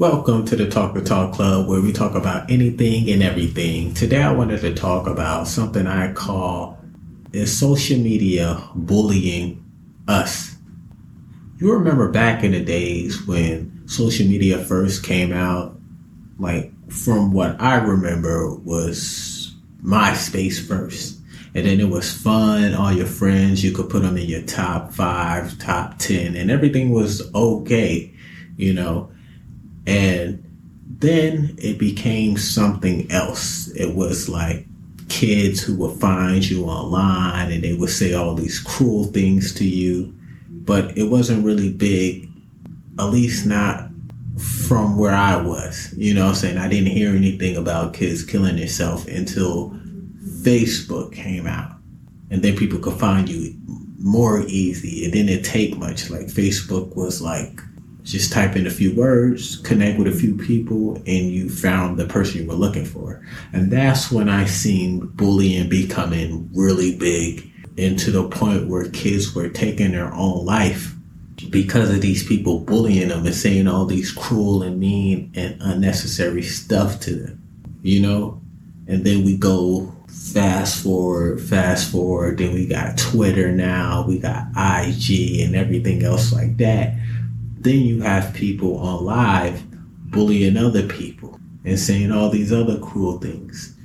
Welcome to the Talk to Talk Club where we talk about anything and everything. Today I wanted to talk about something I call is social media bullying us. You remember back in the days when social media first came out, like from what I remember was MySpace first. And then it was fun. All your friends, you could put them in your top five, top 10, and everything was okay, you know and then it became something else. It was like kids who would find you online and they would say all these cruel things to you, but it wasn't really big, at least not from where I was. You know I'm saying? I didn't hear anything about kids killing themselves until Facebook came out. And then people could find you more easy. It didn't take much. Like Facebook was like just type in a few words, connect with a few people, and you found the person you were looking for. And that's when I seen bullying becoming really big and to the point where kids were taking their own life because of these people bullying them and saying all these cruel and mean and unnecessary stuff to them, you know? And then we go fast forward, fast forward, then we got Twitter now, we got IG and everything else like that then you have people on live bullying other people and saying all these other cruel things.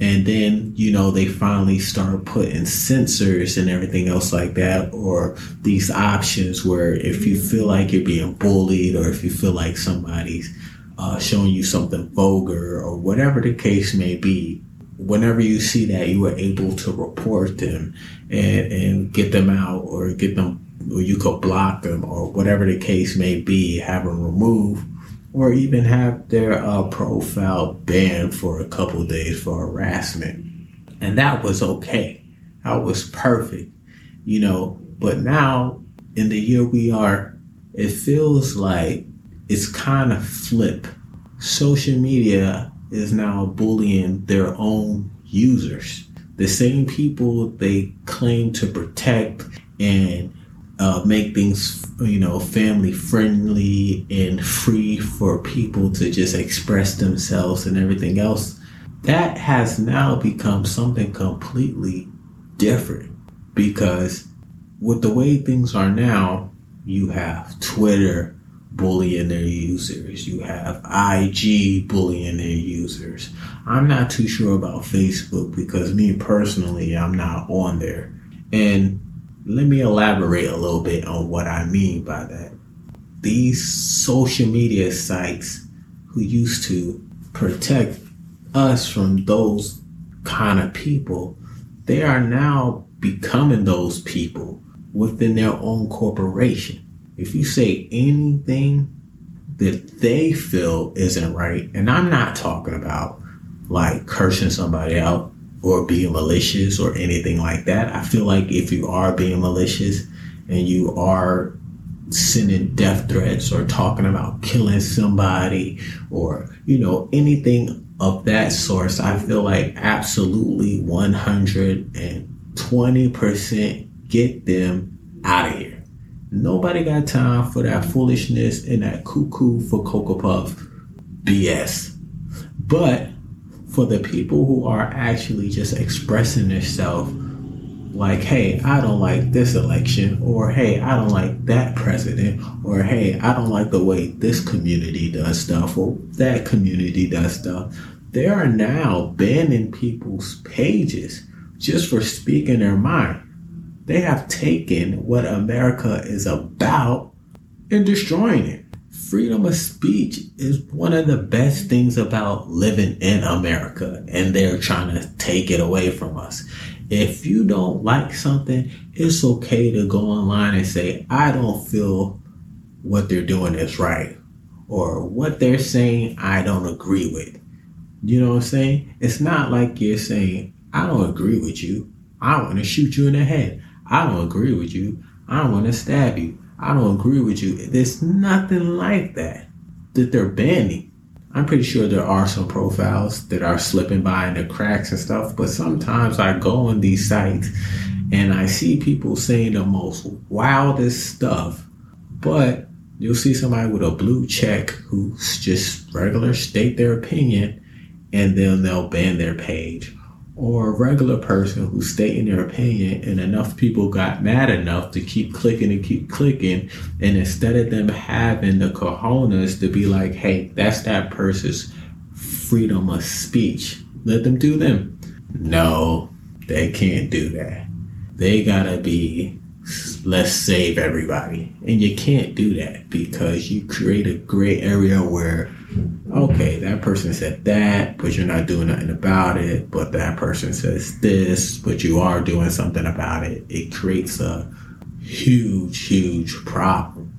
And then, you know, they finally start putting censors and everything else like that, or these options where if you feel like you're being bullied or if you feel like somebody's uh, showing you something vulgar or whatever the case may be, whenever you see that, you are able to report them and, and get them out or get them or you could block them or whatever the case may be, have them removed, or even have their uh, profile banned for a couple days for harassment. And that was okay. That was perfect, you know. But now, in the year we are, it feels like it's kind of flip. Social media is now bullying their own users. The same people they claim to protect and uh, make things, you know, family friendly and free for people to just express themselves and everything else, that has now become something completely different because with the way things are now, you have Twitter bullying their users, you have IG bullying their users. I'm not too sure about Facebook because me personally, I'm not on there. And let me elaborate a little bit on what I mean by that. These social media sites who used to protect us from those kind of people, they are now becoming those people within their own corporation. If you say anything that they feel isn't right, and I'm not talking about like cursing somebody out, or being malicious or anything like that. I feel like if you are being malicious and you are sending death threats or talking about killing somebody or, you know, anything of that source, I feel like absolutely 120% get them out of here. Nobody got time for that foolishness and that cuckoo for Cocoa Puff BS. But for the people who are actually just expressing themselves like, hey, I don't like this election, or hey, I don't like that president, or hey, I don't like the way this community does stuff, or that community does stuff. They are now banning people's pages just for speaking their mind. They have taken what America is about and destroying it freedom of speech is one of the best things about living in America, and they're trying to take it away from us. If you don't like something, it's okay to go online and say, I don't feel what they're doing is right, or what they're saying, I don't agree with. You know what I'm saying? It's not like you're saying, I don't agree with you. I want to shoot you in the head. I don't agree with you. I want to stab you. I don't agree with you. There's nothing like that that they're banning. I'm pretty sure there are some profiles that are slipping by in the cracks and stuff, but sometimes I go on these sites and I see people saying the most wildest stuff, but You'll see somebody with a blue check who's just regular state their opinion and then they'll ban their page. Or a regular person who's stating their opinion and enough people got mad enough to keep clicking and keep clicking. And instead of them having the cojones to be like, hey, that's that person's freedom of speech, let them do them. No, they can't do that. They gotta be let's save everybody. And you can't do that because you create a gray area where, okay, that person said that, but you're not doing nothing about it. But that person says this, but you are doing something about it. It creates a huge, huge problem,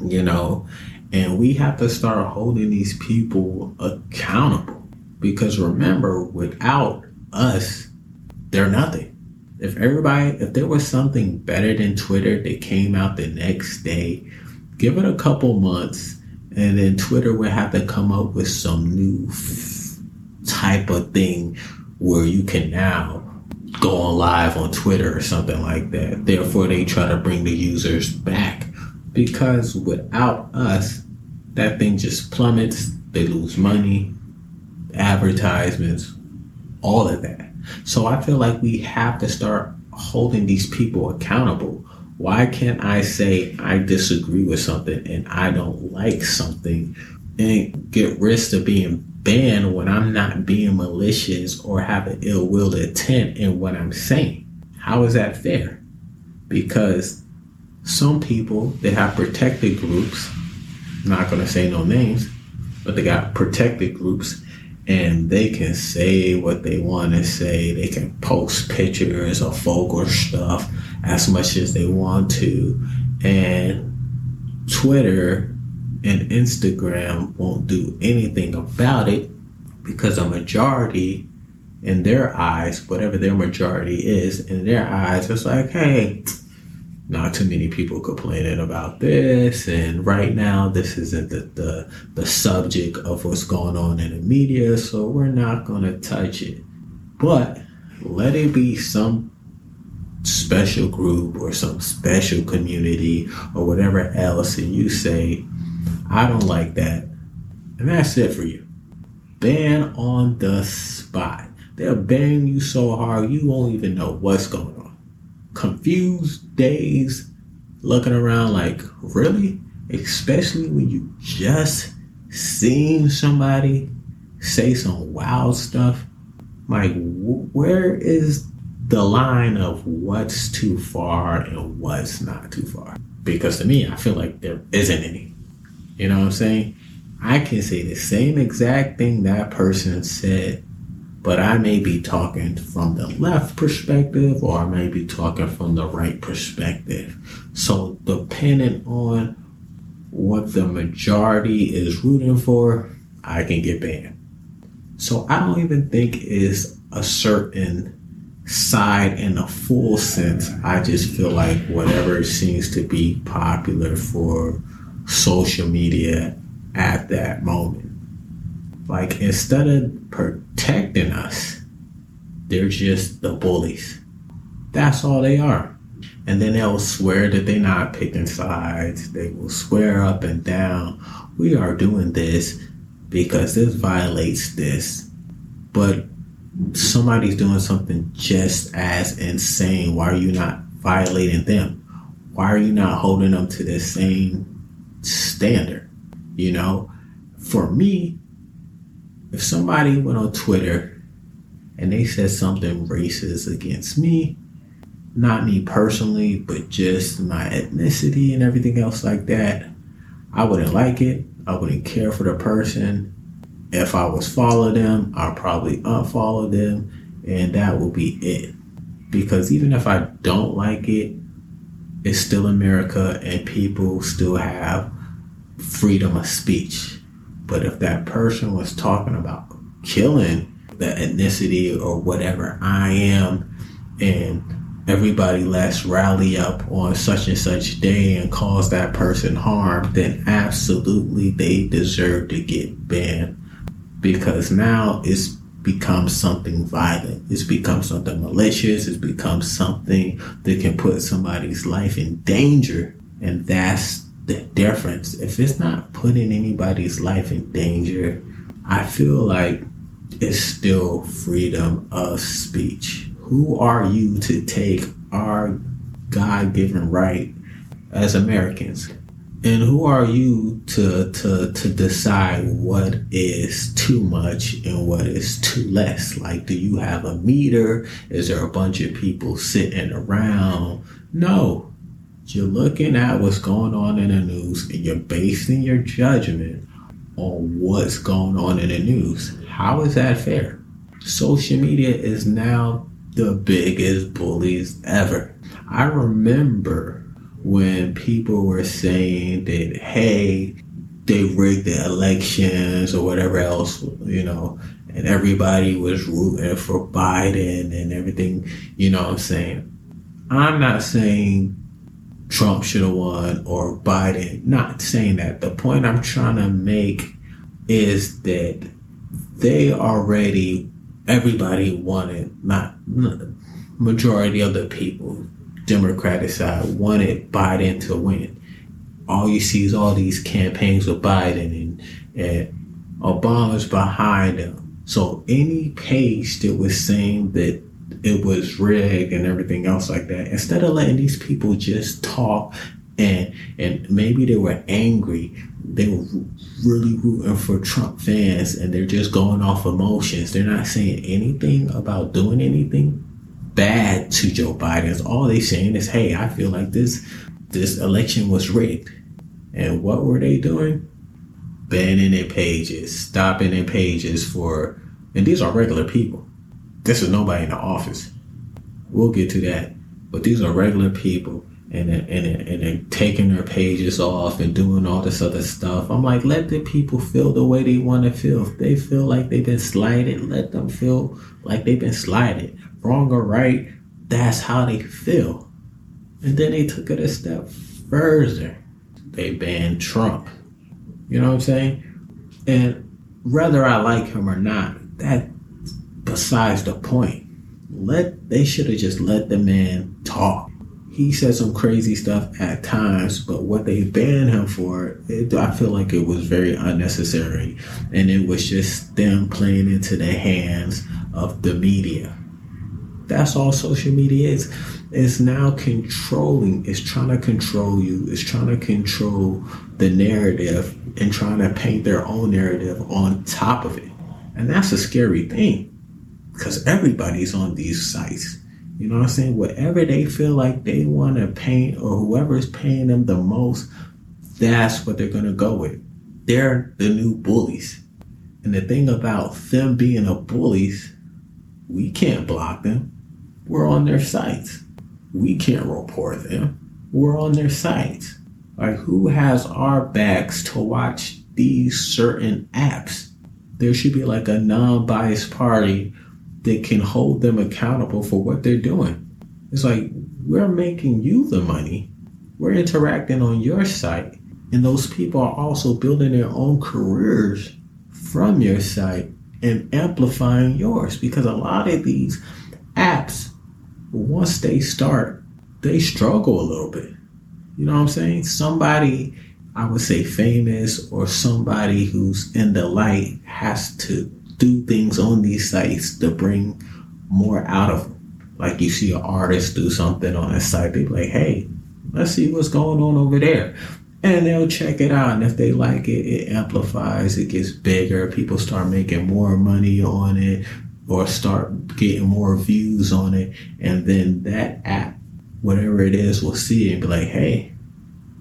you know? And we have to start holding these people accountable because remember, without us, they're nothing if everybody, if there was something better than Twitter that came out the next day, give it a couple months, and then Twitter would have to come up with some new f- type of thing where you can now go on live on Twitter or something like that. Therefore, they try to bring the users back because without us, that thing just plummets. They lose money, advertisements, all of that. So I feel like we have to start holding these people accountable. Why can't I say I disagree with something and I don't like something and get risk of being banned when I'm not being malicious or have an ill will intent in what I'm saying? How is that fair? Because some people they have protected groups, I'm not gonna say no names, but they got protected groups and they can say what they want to say. They can post pictures of vulgar stuff as much as they want to. And Twitter and Instagram won't do anything about it because a majority in their eyes, whatever their majority is, in their eyes, it's like, hey, not too many people complaining about this and right now this isn't the, the, the subject of what's going on in the media so we're not going to touch it. But let it be some special group or some special community or whatever else and you say i don't like that and that's it for you. Ban on the spot. They'll ban you so hard you won't even know what's going on confused days looking around like, really? Especially when you just seen somebody say some wild stuff. Like, where is the line of what's too far and what's not too far? Because to me, I feel like there isn't any. You know what I'm saying? I can say the same exact thing that person said but I may be talking from the left perspective or I may be talking from the right perspective. So, depending on what the majority is rooting for, I can get banned. So, I don't even think is a certain side in a full sense. I just feel like whatever seems to be popular for social media at that moment. Like instead of protecting us, they're just the bullies. That's all they are. And then they'll swear that they're not picking sides. They will swear up and down, we are doing this because this violates this. But somebody's doing something just as insane. Why are you not violating them? Why are you not holding them to the same standard? You know, for me, if somebody went on Twitter and they said something racist against me, not me personally, but just my ethnicity and everything else like that, I wouldn't like it. I wouldn't care for the person. If I was follow them, I'd probably unfollow them, and that will be it. Because even if I don't like it, it's still America and people still have freedom of speech. But if that person was talking about killing the ethnicity or whatever I am, and everybody let's rally up on such and such day and cause that person harm, then absolutely they deserve to get banned because now it's become something violent. It's become something malicious. It's become something that can put somebody's life in danger. And that's the difference. If it's not putting anybody's life in danger, I feel like it's still freedom of speech. Who are you to take our God given right as Americans? And who are you to, to, to decide what is too much and what is too less? Like, do you have a meter? Is there a bunch of people sitting around? No. You're looking at what's going on in the news and you're basing your judgment on what's going on in the news. How is that fair? Social media is now the biggest bullies ever. I remember when people were saying that, hey, they rigged the elections or whatever else, you know, and everybody was rooting for Biden and everything, you know what I'm saying? I'm not saying Trump should have won or Biden, not saying that. The point I'm trying to make is that they already, everybody wanted, not majority of the people Democratic side wanted Biden to win. All you see is all these campaigns with Biden and, and Obama's behind them. So any page that was saying that it was rigged and everything else like that, instead of letting these people just talk and and maybe they were angry, they were really rooting for Trump fans and they're just going off emotions. They're not saying anything about doing anything bad to Joe Biden. All they saying is, "Hey, I feel like this this election was rigged." And what were they doing? Banning their pages, stopping their pages for, and these are regular people. This is nobody in the office. We'll get to that, but these are regular people, and and and and taking their pages off and doing all this other stuff. I'm like, let the people feel the way they want to feel. If they feel like they've been slighted, let them feel like they've been slighted wrong or right, that's how they feel. And then they took it a step further. They banned Trump. You know what I'm saying? And whether I like him or not, that besides the point. Let they should have just let the man talk. He said some crazy stuff at times, but what they banned him for, it, I feel like it was very unnecessary, and it was just them playing into the hands of the media. That's all social media is. It's now controlling, it's trying to control you, it's trying to control the narrative and trying to paint their own narrative on top of it. And that's a scary thing because everybody's on these sites. You know what I'm saying? Whatever they feel like they want to paint or whoever's paying them the most, that's what they're going to go with. They're the new bullies. And the thing about them being a bullies, we can't block them. We're on their sites. We can't report them. We're on their sites. Like, who has our backs to watch these certain apps? There should be like a non biased party that can hold them accountable for what they're doing. It's like, we're making you the money. We're interacting on your site. And those people are also building their own careers from your site and amplifying yours because a lot of these apps once they start, they struggle a little bit. You know what I'm saying? Somebody, I would say famous or somebody who's in the light has to do things on these sites to bring more out of them. Like you see an artist do something on a site, they like, hey, let's see what's going on over there. And they'll check it out. And if they like it, it amplifies, it gets bigger. People start making more money on it or start getting more views on it. And then that app, whatever it is, will see it and be like, hey,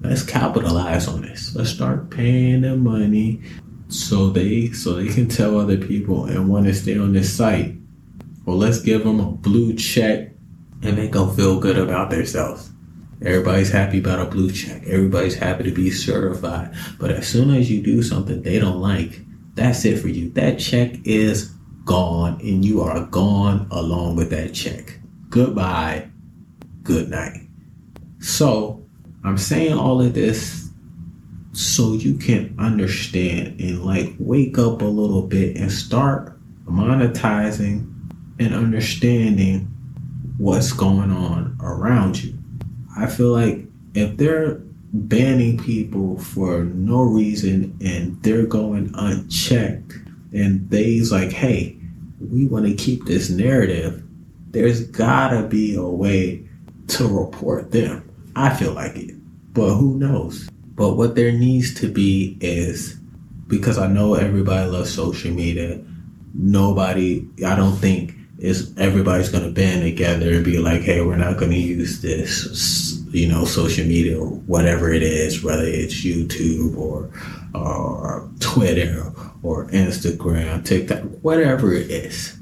let's capitalize on this. Let's start paying them money so they so they can tell other people and want to stay on this site. Well, let's give them a blue check and make them feel good about themselves. Everybody's happy about a blue check. Everybody's happy to be certified. But as soon as you do something they don't like, that's it for you. That check is gone, and you are gone along with that check. Goodbye. Good night. So, I'm saying all of this so you can understand and like wake up a little bit and start monetizing and understanding what's going on around you. I feel like if they're banning people for no reason and they're going unchecked and they's like, hey, we want to keep this narrative, there's gotta be a way to report them. I feel like it. But who knows? But what there needs to be is because I know everybody loves social media, nobody, I don't think is everybody's going to band together and be like, hey, we're not going to use this, you know, social media whatever it is, whether it's YouTube or, or Twitter or Instagram, TikTok, whatever it is.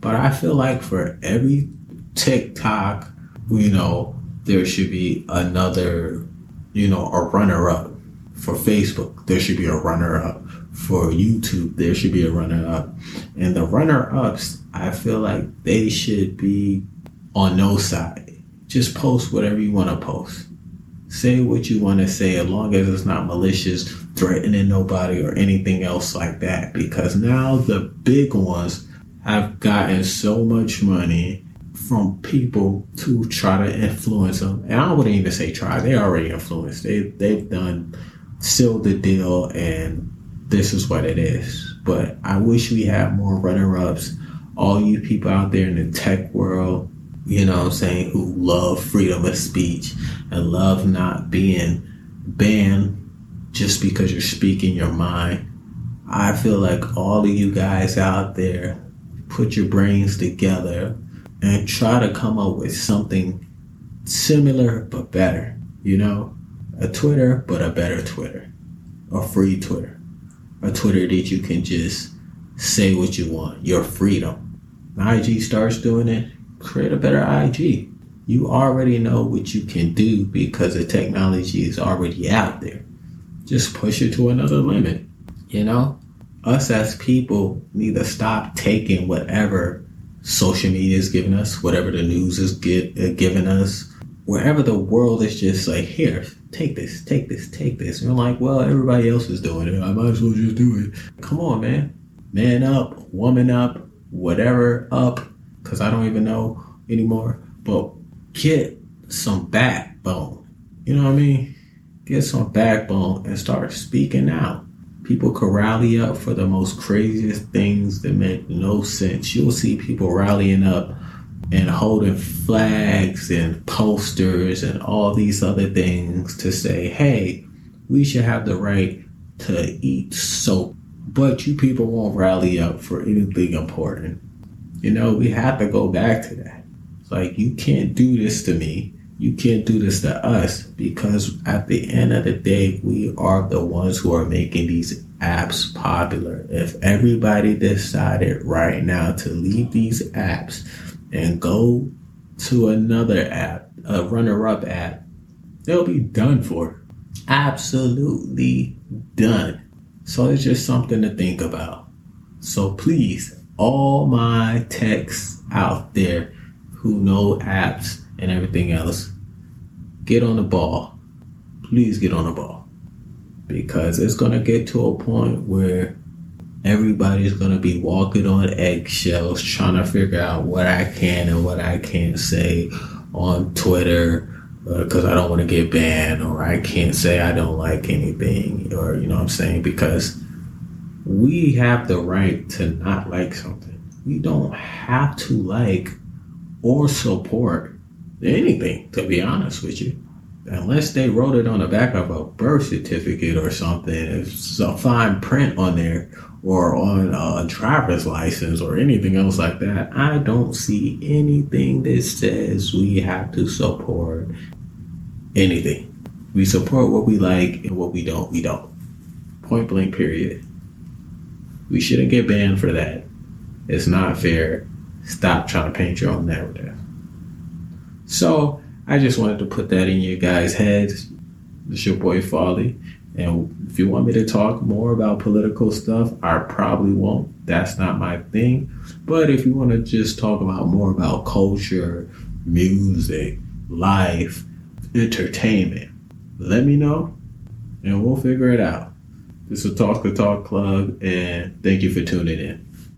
But I feel like for every TikTok, you know, there should be another, you know, a runner up. For Facebook, there should be a runner up. For YouTube, there should be a runner up. And the runner ups, I feel like they should be on no side. Just post whatever you want to post. Say what you want to say as long as it's not malicious, threatening nobody, or anything else like that. Because now the big ones have gotten so much money from people to try to influence them. And I wouldn't even say try; they already influenced. They they've done sealed the deal, and this is what it is. But I wish we had more runner ups. All you people out there in the tech world, you know what I'm saying, who love freedom of speech and love not being banned just because you're speaking your mind. I feel like all of you guys out there put your brains together and try to come up with something similar but better. You know, a Twitter, but a better Twitter, a free Twitter, a Twitter that you can just say what you want, your freedom. IG starts doing it, create a better IG. You already know what you can do because the technology is already out there. Just push it to another limit. You know, us as people need to stop taking whatever social media is giving us, whatever the news is get, uh, giving us, wherever the world is just like, here, take this, take this, take this. And we're like, well, everybody else is doing it. I might as well just do it. Come on, man. Man up, woman up, whatever up, because I don't even know anymore. But get some backbone. You know what I mean? Get some backbone and start speaking out. People could rally up for the most craziest things that make no sense. You'll see people rallying up and holding flags and posters and all these other things to say, hey, we should have the right to eat soap. But you people won't rally up for anything important. You know, we have to go back to that. It's like, you can't do this to me you can't do this to us because at the end of the day, we are the ones who are making these apps popular. If everybody decided right now to leave these apps and go to another app, a runner up app, they'll be done for. Absolutely done. So it's just something to think about. So please, all my techs out there who know apps, and everything else, get on the ball. Please get on the ball. Because it's going to get to a point where everybody's going to be walking on eggshells trying to figure out what I can and what I can't say on Twitter because uh, I don't want to get banned or I can't say I don't like anything or, you know what I'm saying? Because we have the right to not like something. We don't have to like or support anything, to be honest with you. Unless they wrote it on the back of a birth certificate or something, it's a fine print on there or on a driver's license or anything else like that. I don't see anything that says we have to support anything. We support what we like and what we don't, we don't. Point blank, period. We shouldn't get banned for that. It's not fair. Stop trying to paint your own narrative. So I just wanted to put that in your guys' heads. It's your boy Folly. And if you want me to talk more about political stuff, I probably won't. That's not my thing. But if you want to just talk about more about culture, music, life, entertainment, let me know and we'll figure it out. This is Talk to Talk Club, and thank you for tuning in.